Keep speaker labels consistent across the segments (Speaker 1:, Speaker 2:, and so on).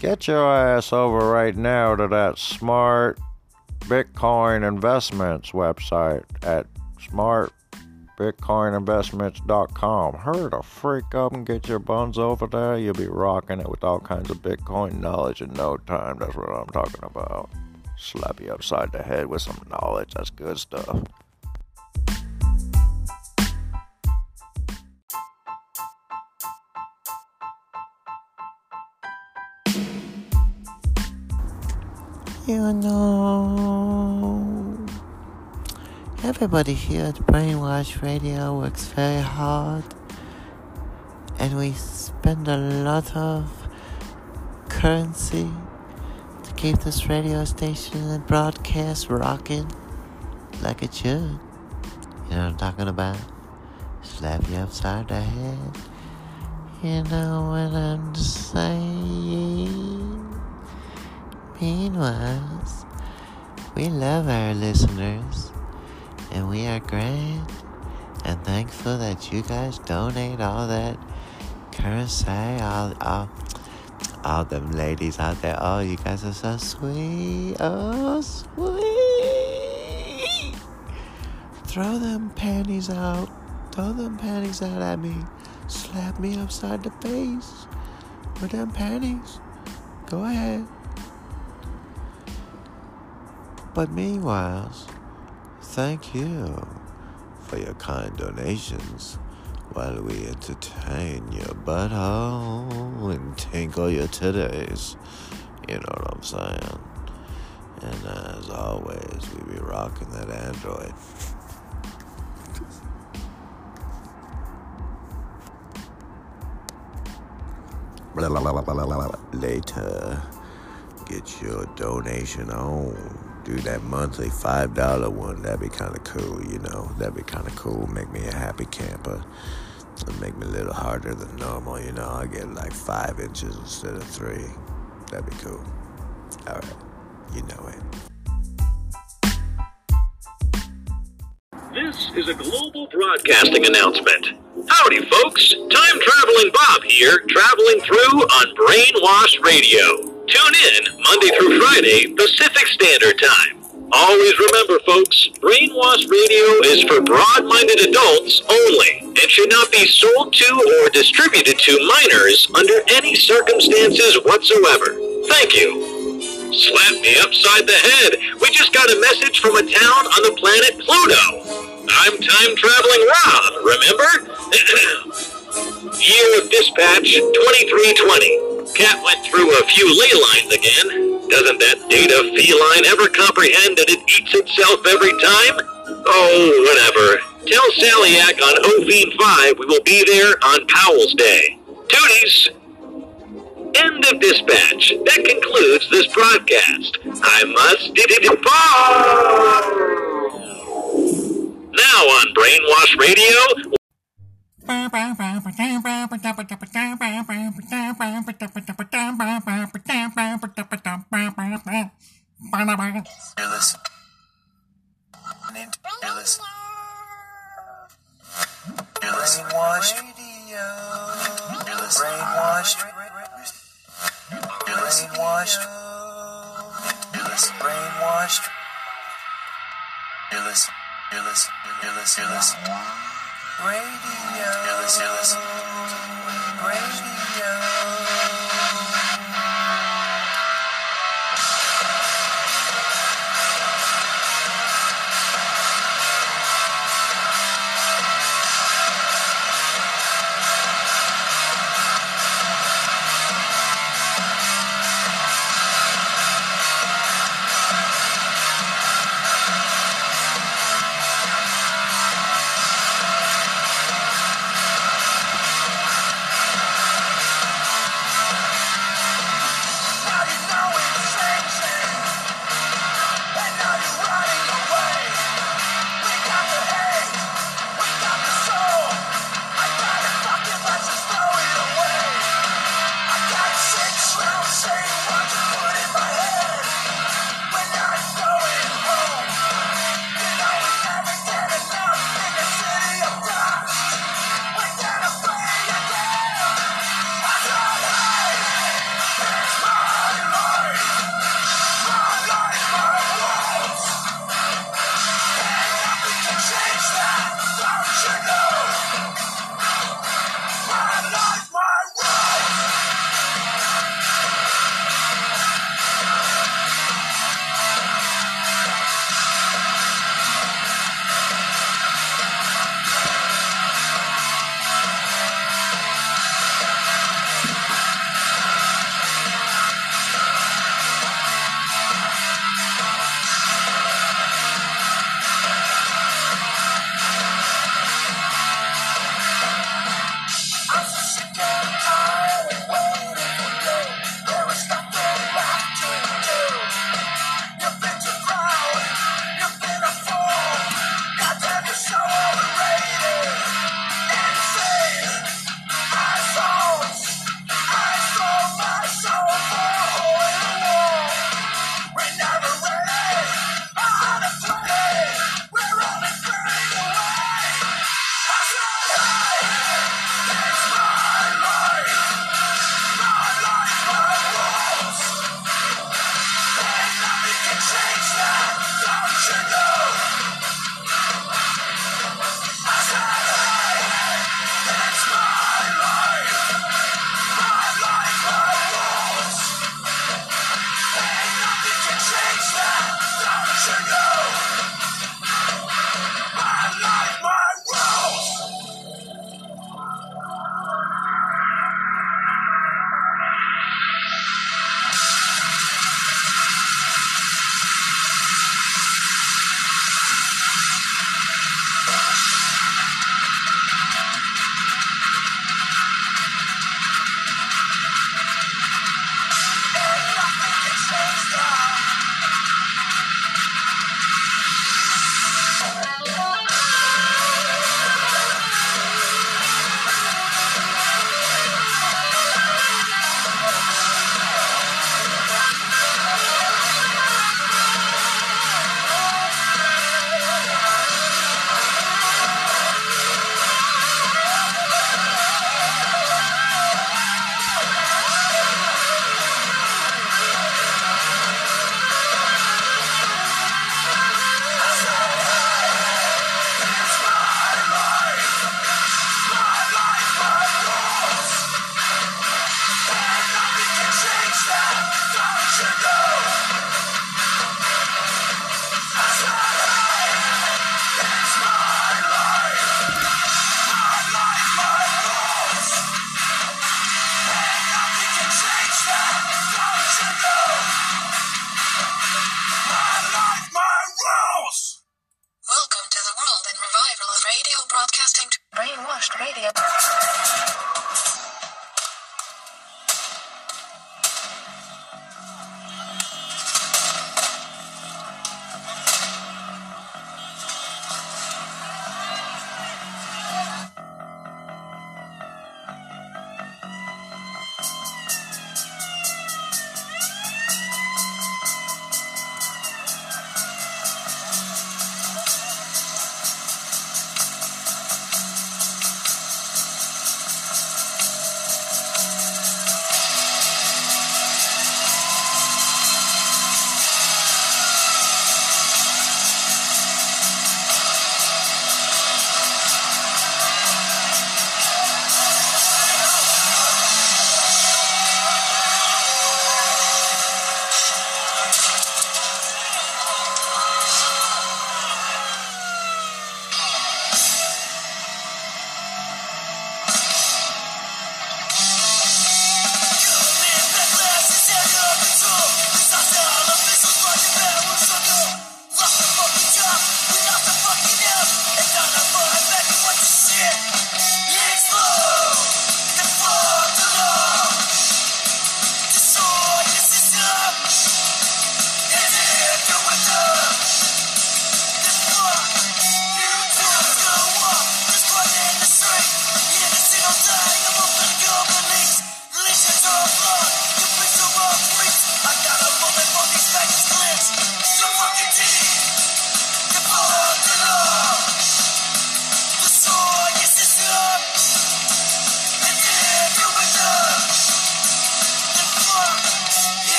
Speaker 1: Get your ass over right now to that smart Bitcoin investments website at smartbitcoininvestments.com. Hurry the freak up and get your buns over there. You'll be rocking it with all kinds of Bitcoin knowledge in no time. That's what I'm talking about. Slap you upside the head with some knowledge. That's good stuff.
Speaker 2: Everybody here at Brainwash Radio works very hard, and we spend a lot of currency to keep this radio station and broadcast rocking like it should. You know what I'm talking about? Slap you upside the head. You know what I'm saying? Meanwhile, we love our listeners and we are grand and thankful that you guys donate all that currency, all, all, all them ladies out there. Oh, you guys are so sweet. Oh, sweet. Throw them panties out. Throw them panties out at me. Slap me upside the face with them panties. Go ahead. But meanwhile, thank you for your kind donations while we entertain your butthole and tinkle your titties. You know what I'm saying? And as always, we be rocking that Android. Later, get your donation on do that monthly five dollar one. That'd be kind of cool, you know. That'd be kind of cool. Make me a happy camper. It'd make me a little harder than normal, you know. I get like five inches instead of three. That'd be cool. All right, you know it.
Speaker 3: This is a global broadcasting announcement. Howdy, folks. Time traveling Bob here, traveling through on Brainwash Radio. Tune in Monday through Friday, Pacific Standard Time. Always remember, folks, Brainwash Radio is for broad minded adults only and should not be sold to or distributed to minors under any circumstances whatsoever. Thank you. Slap me upside the head. We just got a message from a town on the planet Pluto. I'm time traveling Rob, remember? Year of dispatch 2320. Cat went through a few ley lines again. Doesn't that data feline ever comprehend that it eats itself every time? Oh, whatever. Tell Salliac on Ovine 5 we will be there on Powell's Day. Tooties! End of dispatch. That concludes this broadcast. I must depart. Now on Brainwash Radio,
Speaker 4: Listening. You're listening. Brainwashed. You're. Brainwashed. You're. Brainwashed. You're. Brainwashed. Listening. You're listening. You're listening. Radio. You're listening. Radio.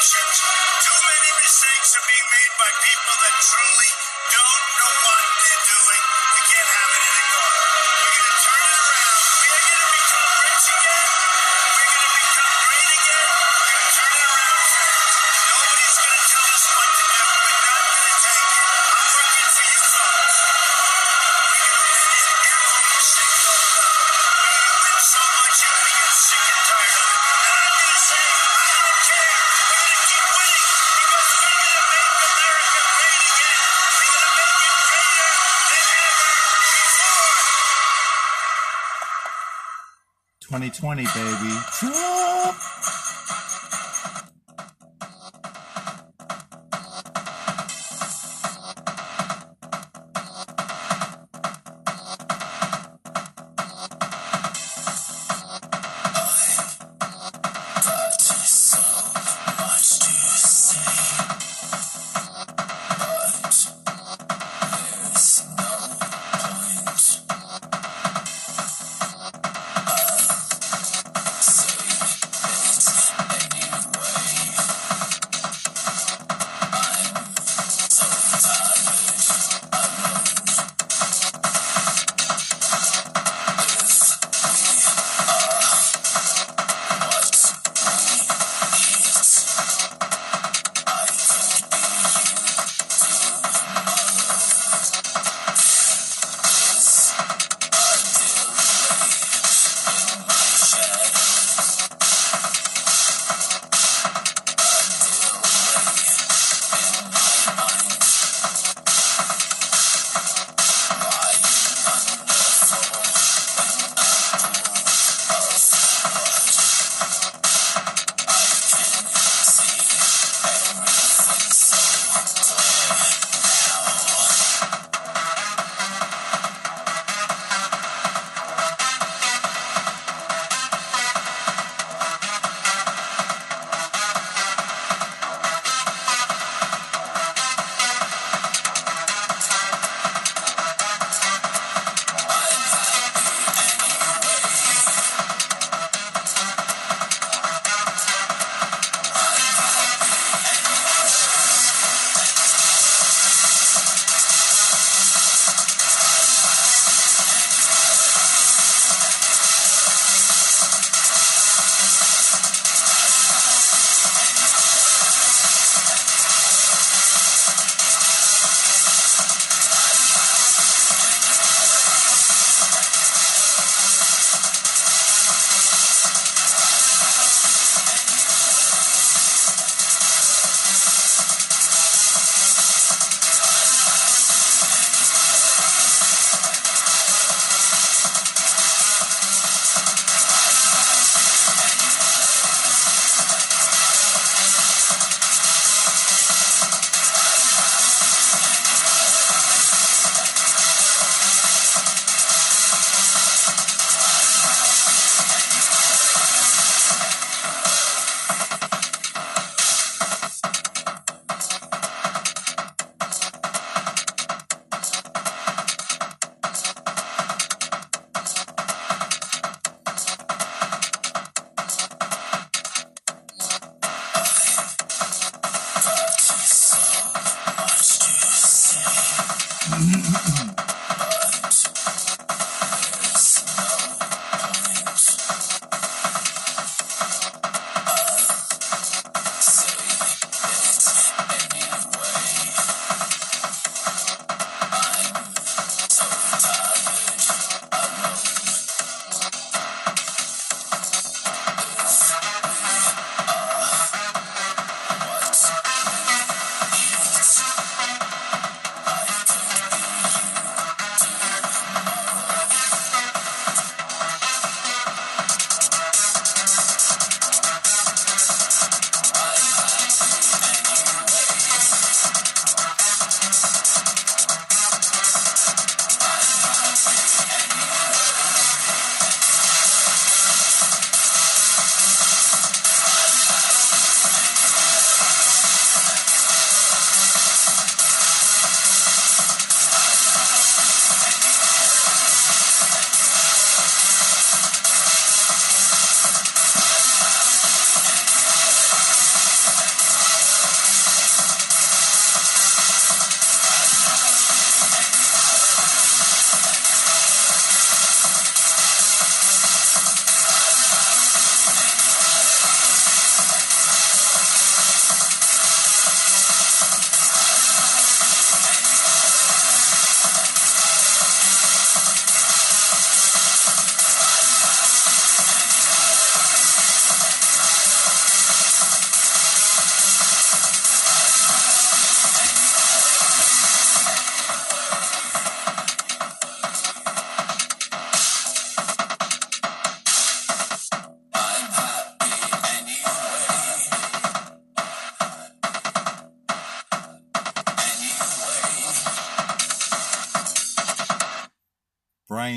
Speaker 5: Too many mistakes are being made by people that truly
Speaker 6: 2020, baby. Trump!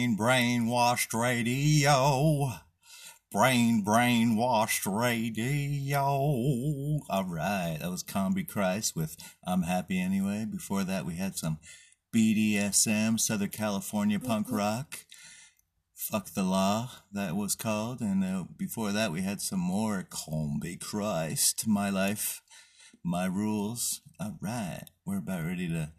Speaker 7: Brain brainwashed radio. Brain brainwashed radio. All right, that was Combichrist with I'm Happy Anyway. Before that, we had some BDSM, Southern California punk rock. Fuck the Law, that was called. And uh, before that, we had some more Combichrist, My Life, My Rules. All right, we're about ready to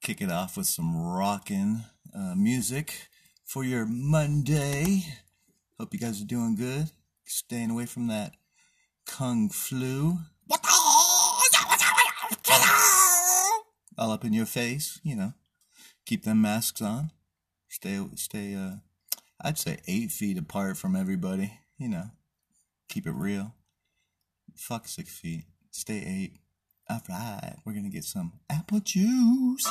Speaker 7: kick it off with some rockin' uh, music for your Monday. Hope you guys are doing good. Staying away from that kung flu. All up in your face, you know. Keep them masks on. Stay, stay. Uh, I'd say eight feet apart from everybody. You know. Keep it real. Fuck six feet. Stay eight. All right, we're gonna get some apple juice.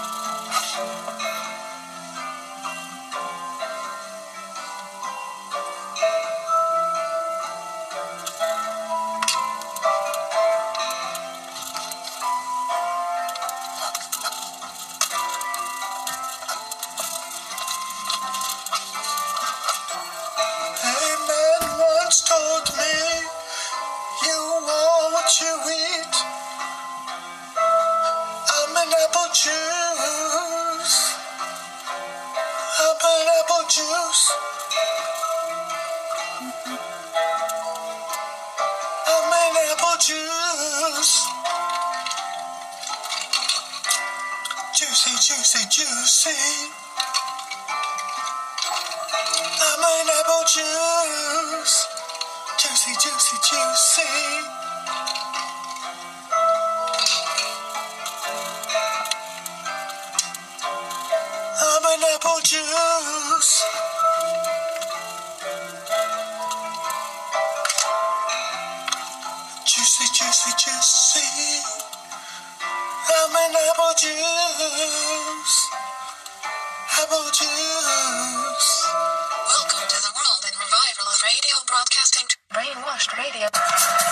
Speaker 4: Juicy, juicy, juicy. I'm an apple juice. Juicy, juicy, juicy. I'm an apple juice. Apple juice.
Speaker 8: Welcome to the world in revival of radio broadcasting.
Speaker 9: Brainwashed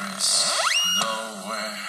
Speaker 6: nowhere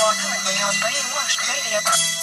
Speaker 8: You are currently on Brainwashed Radio.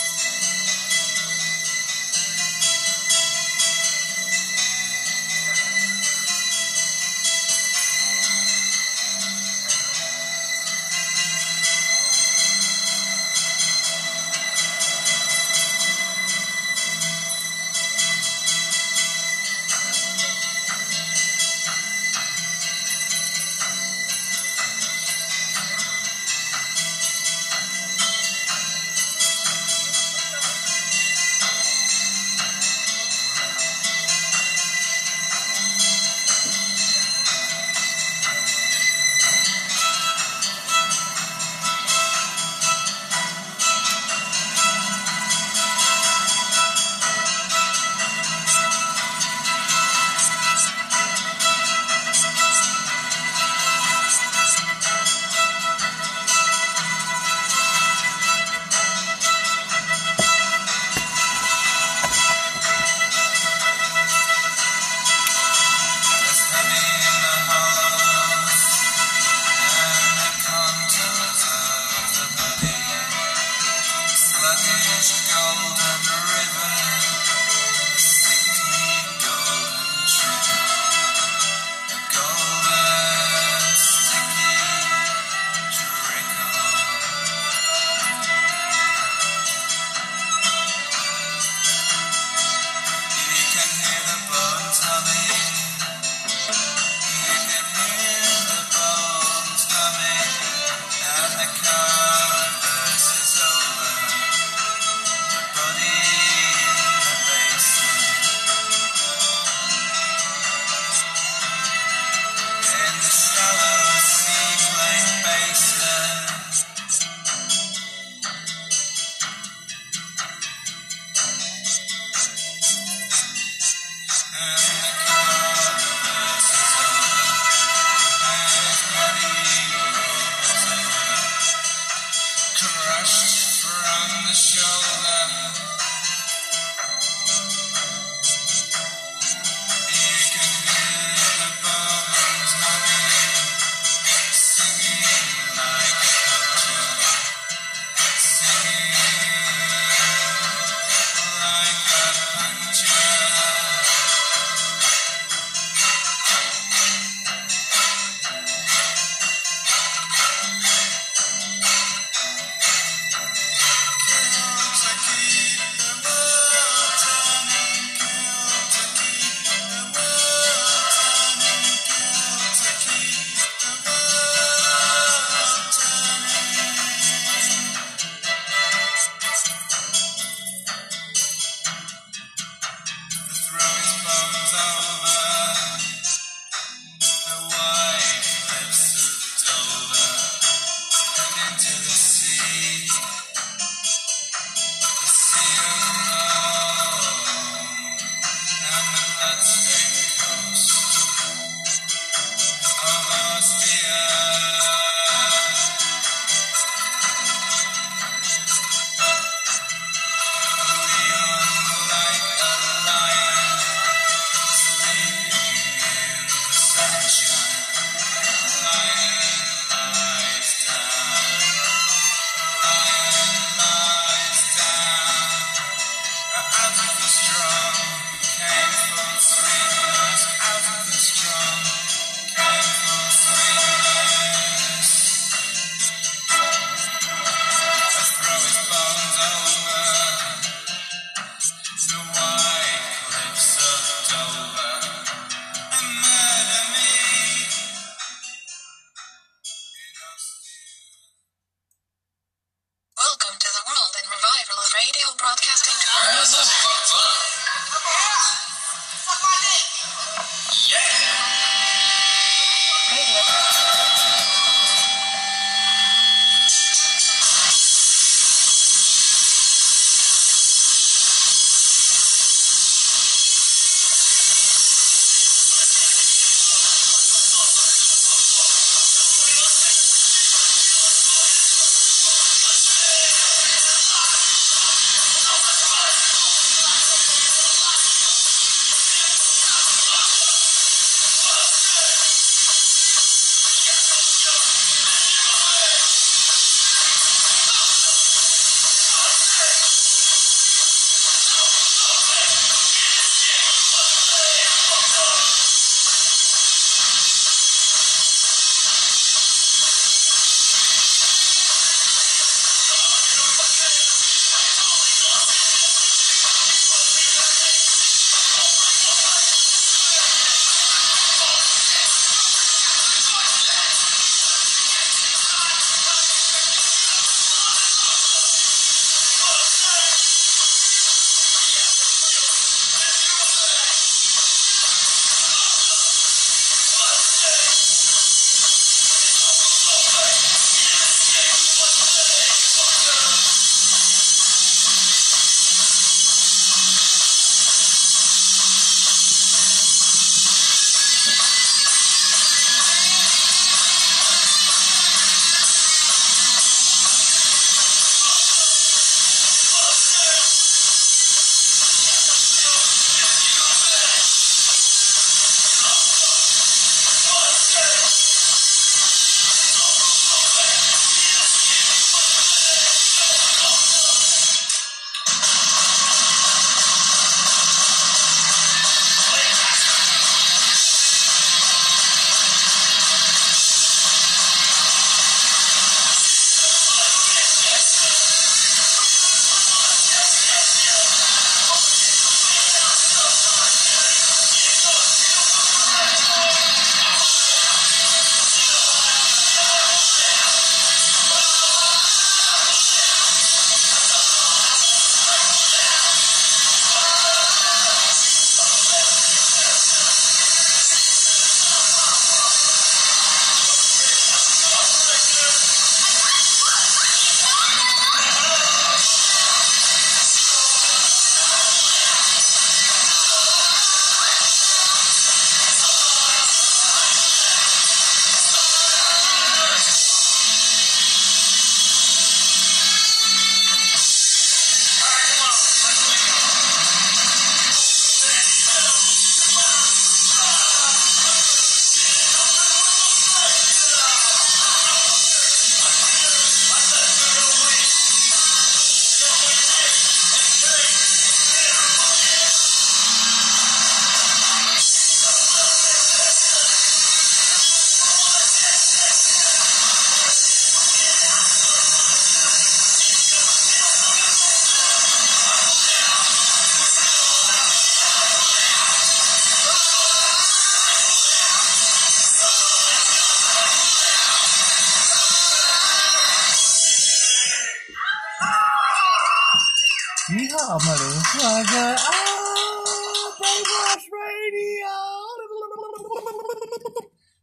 Speaker 7: Yeehaw, motherfucker. Oh, ah, Brainwash Radio.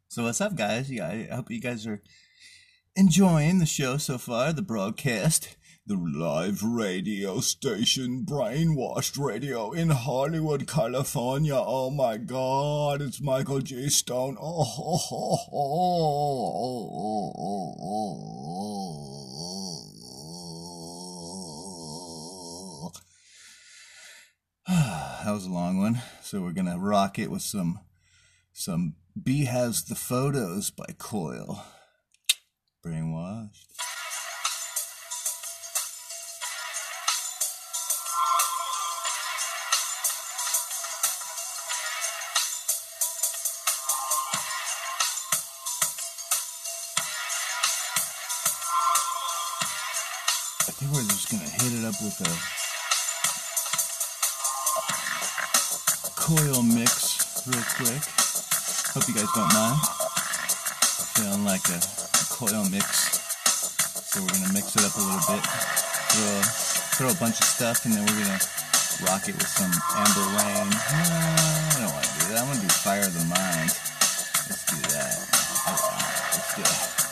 Speaker 7: So what's up, guys? Yeah, I hope you guys are enjoying the show so far, the broadcast. The live radio station, Brainwashed Radio in Hollywood, California. Oh my god, it's Michael J. Stone. Oh, ho, ho, ho. that was a long one. So we're gonna rock it with some some B has the photos by Coil. Brainwashed. I think we're just gonna hit it up with a coil mix real quick. Hope you guys don't mind. Feeling like a, a coil mix. So we're gonna mix it up a little bit. Throw, throw a bunch of stuff and then we're gonna rock it with some Amber Rain. I don't wanna do that. I'm gonna do Fire of the Mind. Let's do that. Alright, let's go.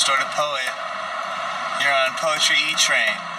Speaker 10: The
Speaker 5: distorted poet. You're on Poetry E Train.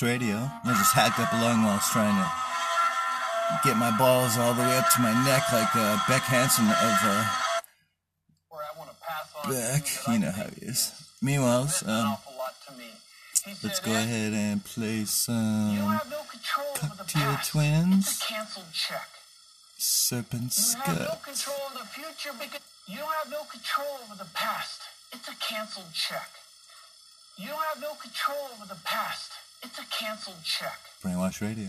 Speaker 8: Radio.
Speaker 7: I just hacked up a lung while I was trying to get my balls all the way up to my neck like uh, Beck Hansen of uh, Beck. You know how he is. Meanwhile, um, let's go ahead and play some Cocteau Twins. Serpent
Speaker 10: You have no
Speaker 7: Scut.
Speaker 10: control of the future because you don't have no control over the past. It's a canceled check. You don't have no control over the past. It's a canceled check.
Speaker 7: Brainwash Radio.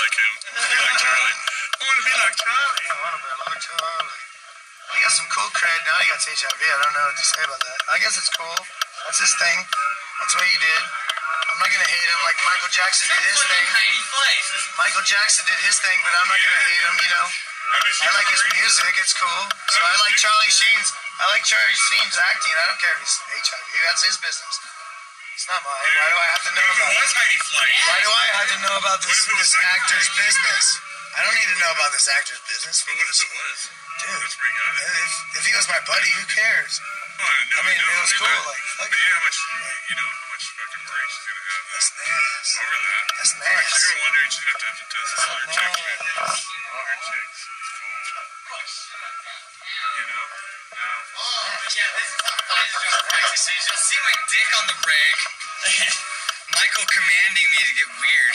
Speaker 5: like
Speaker 11: him. To be like Charlie. I want to be like Charlie.
Speaker 5: I want to be like Charlie. He got some cool cred. Now he got HIV. I don't know what to say about that. I guess it's cool. That's his thing. That's what he did. I'm not gonna hate him like Michael Jackson did his thing. Michael Jackson did his thing, but I'm not gonna hate him. You know, I like his music. It's cool. So I like Charlie Sheen's. I like Charlie Sheen's acting. I don't care if he's HIV. That's his business. It's not mine. Why do I have to know
Speaker 11: What if
Speaker 5: about
Speaker 11: it was? Heidi Fleiss?
Speaker 5: Why do I have to know about this,
Speaker 11: What if it was
Speaker 5: this actor's
Speaker 11: Fleiss?
Speaker 5: business? I don't need to know about this actor's business.
Speaker 11: But what if it was?
Speaker 5: Dude,
Speaker 11: That's where you
Speaker 5: if, if he was my buddy, who cares?
Speaker 11: Oh, no,
Speaker 5: I mean,
Speaker 11: know.
Speaker 5: it was cool,
Speaker 11: that-
Speaker 5: like, fuck
Speaker 11: but
Speaker 5: it.
Speaker 11: you know how much, you know how much fucking worry she's gonna have
Speaker 5: That's nasty.
Speaker 11: over that.
Speaker 5: That's
Speaker 11: Like, she's
Speaker 5: nasty.
Speaker 11: gonna wonder. She's gonna have to, have to test this other chick. man.
Speaker 5: Nasty.
Speaker 11: All her chicks. It's cool. You know. Now, oh,
Speaker 12: Yeah, this is how guys just practices. You'll see my dick on the Michael commanding me to get weird.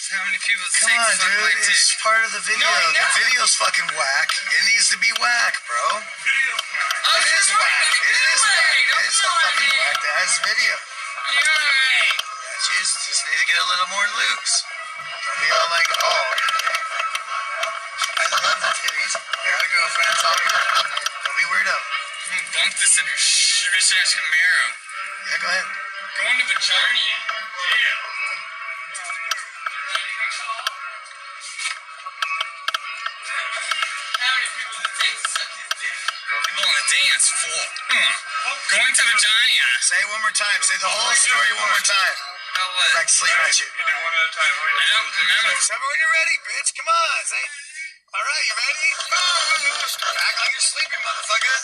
Speaker 12: So how many people
Speaker 5: Come
Speaker 12: say
Speaker 5: on,
Speaker 12: fuck
Speaker 5: dude.
Speaker 12: dick?
Speaker 5: It's part of the video.
Speaker 12: No, I
Speaker 5: the video's fucking whack. It needs to be whack, bro.
Speaker 11: video.
Speaker 12: Oh,
Speaker 5: It is whack. It is
Speaker 12: whack. Don't
Speaker 5: It's a fucking whack that has video.
Speaker 12: You're right.
Speaker 5: Just, need to get a little more loose. Be all like, oh. I love the titties. I got a girlfriend. It's all good. Don't be weirdo.
Speaker 12: I'm gonna bump this in sh- missionary Camaro.
Speaker 5: Yeah, go ahead.
Speaker 12: Going to Bajarnia.
Speaker 11: Yeah.
Speaker 12: People does it take to suck his dick? People on the dance floor. Mm. Going to Vagina.
Speaker 5: Say it one more time. Say the whole story one more time.
Speaker 12: How was
Speaker 5: Like sleep at you.
Speaker 11: You do one at a time. How many
Speaker 12: I don't
Speaker 11: times?
Speaker 12: remember.
Speaker 5: Tell me when you're ready, bitch. Come on. Say. All right, you ready? Act like you're sleeping, motherfucker.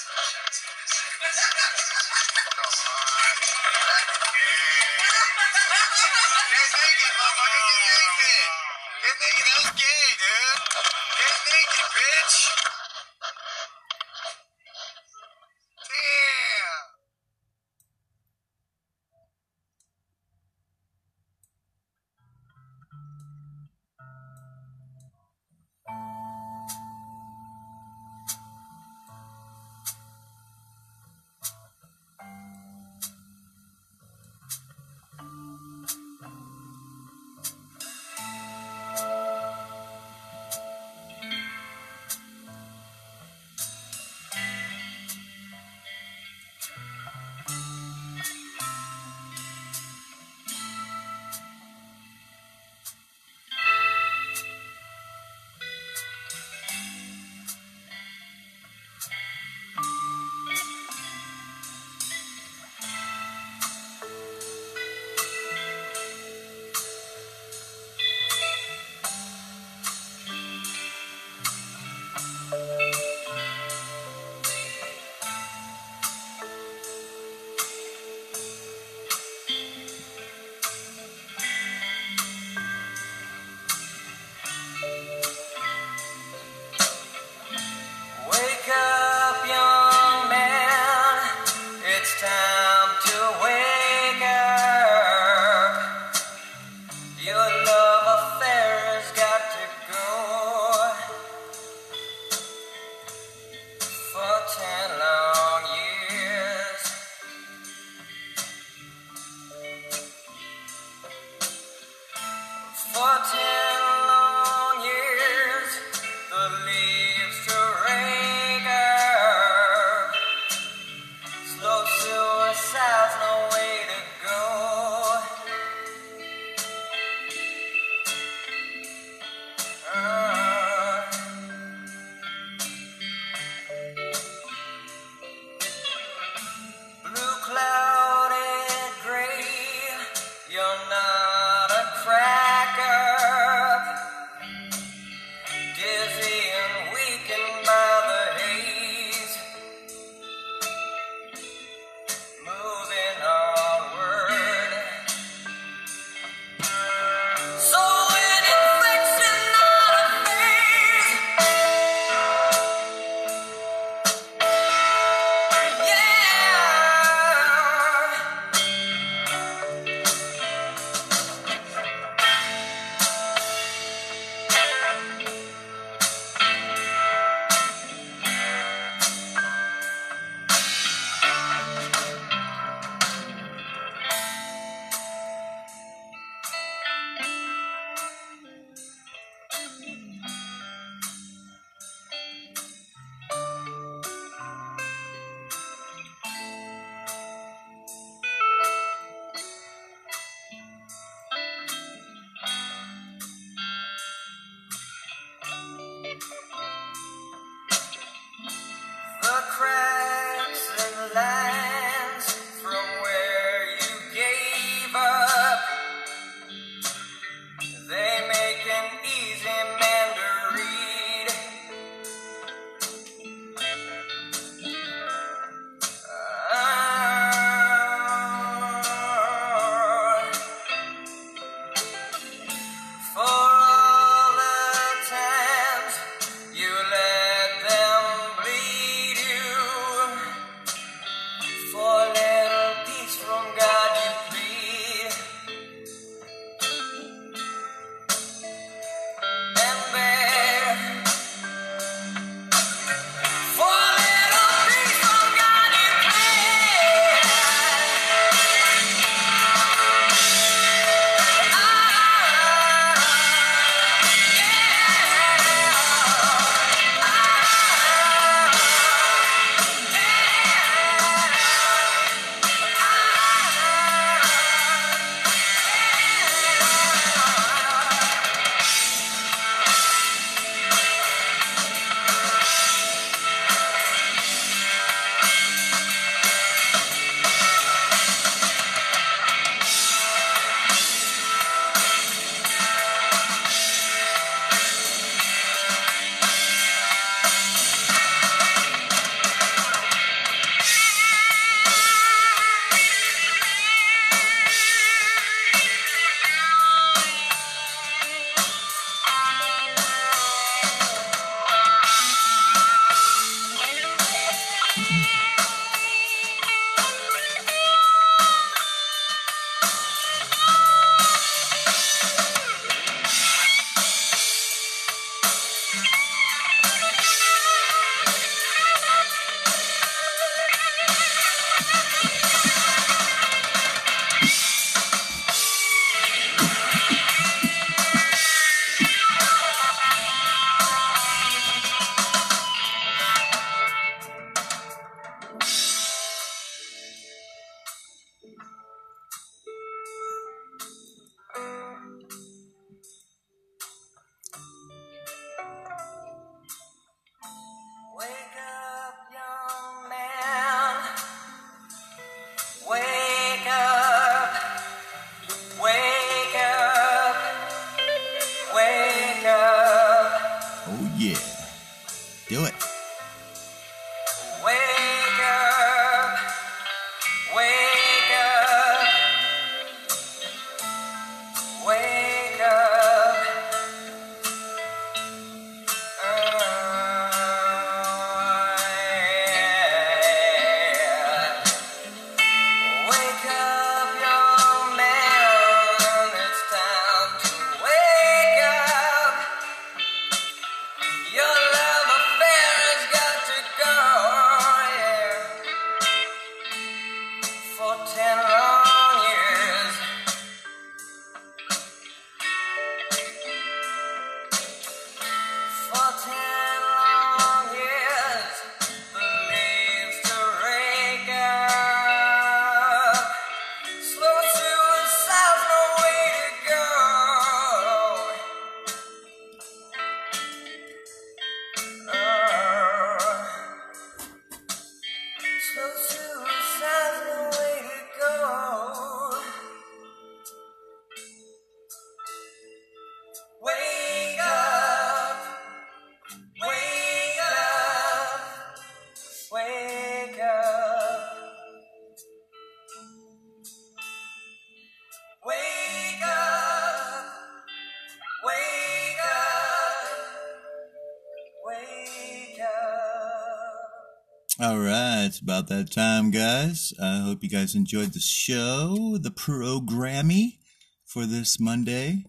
Speaker 7: About that time, guys. I hope you guys enjoyed the show, the programmy for this Monday,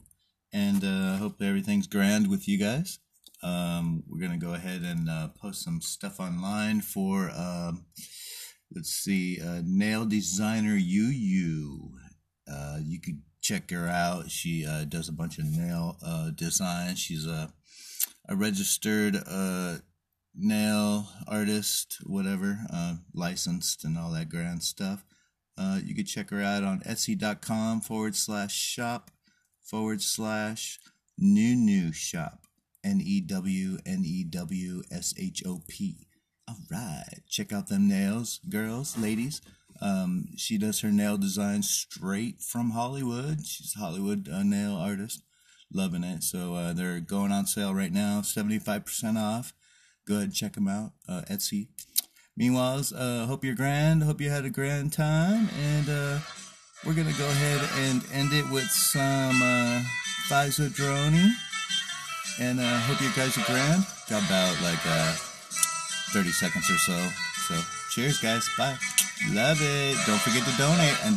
Speaker 7: and uh, I hope everything's grand with you guys. Um, we're gonna go ahead and uh, post some stuff online for um, let's see, uh, nail designer Yu. Uh, you could check her out. She uh, does a bunch of nail uh, designs. She's a a registered uh, nail artist, whatever, uh, licensed and all that grand stuff. Uh, you could check her out on Etsy.com forward slash shop forward slash new new shop. N E W N E W S H O P. All right. Check out them nails, girls, ladies. Um, she does her nail design straight from Hollywood. She's a Hollywood uh, nail artist. Loving it. So uh, they're going on sale right now, 75% off. Go ahead and check them out. Uh, Etsy. Meanwhile, uh, hope you're grand. Hope you had a grand time. And uh, we're going to go ahead and end it with some uh, Pfizer Droney. And uh, hope you guys are grand. Got about like uh, 30 seconds or so. So cheers, guys. Bye. Love it. Don't forget to donate. And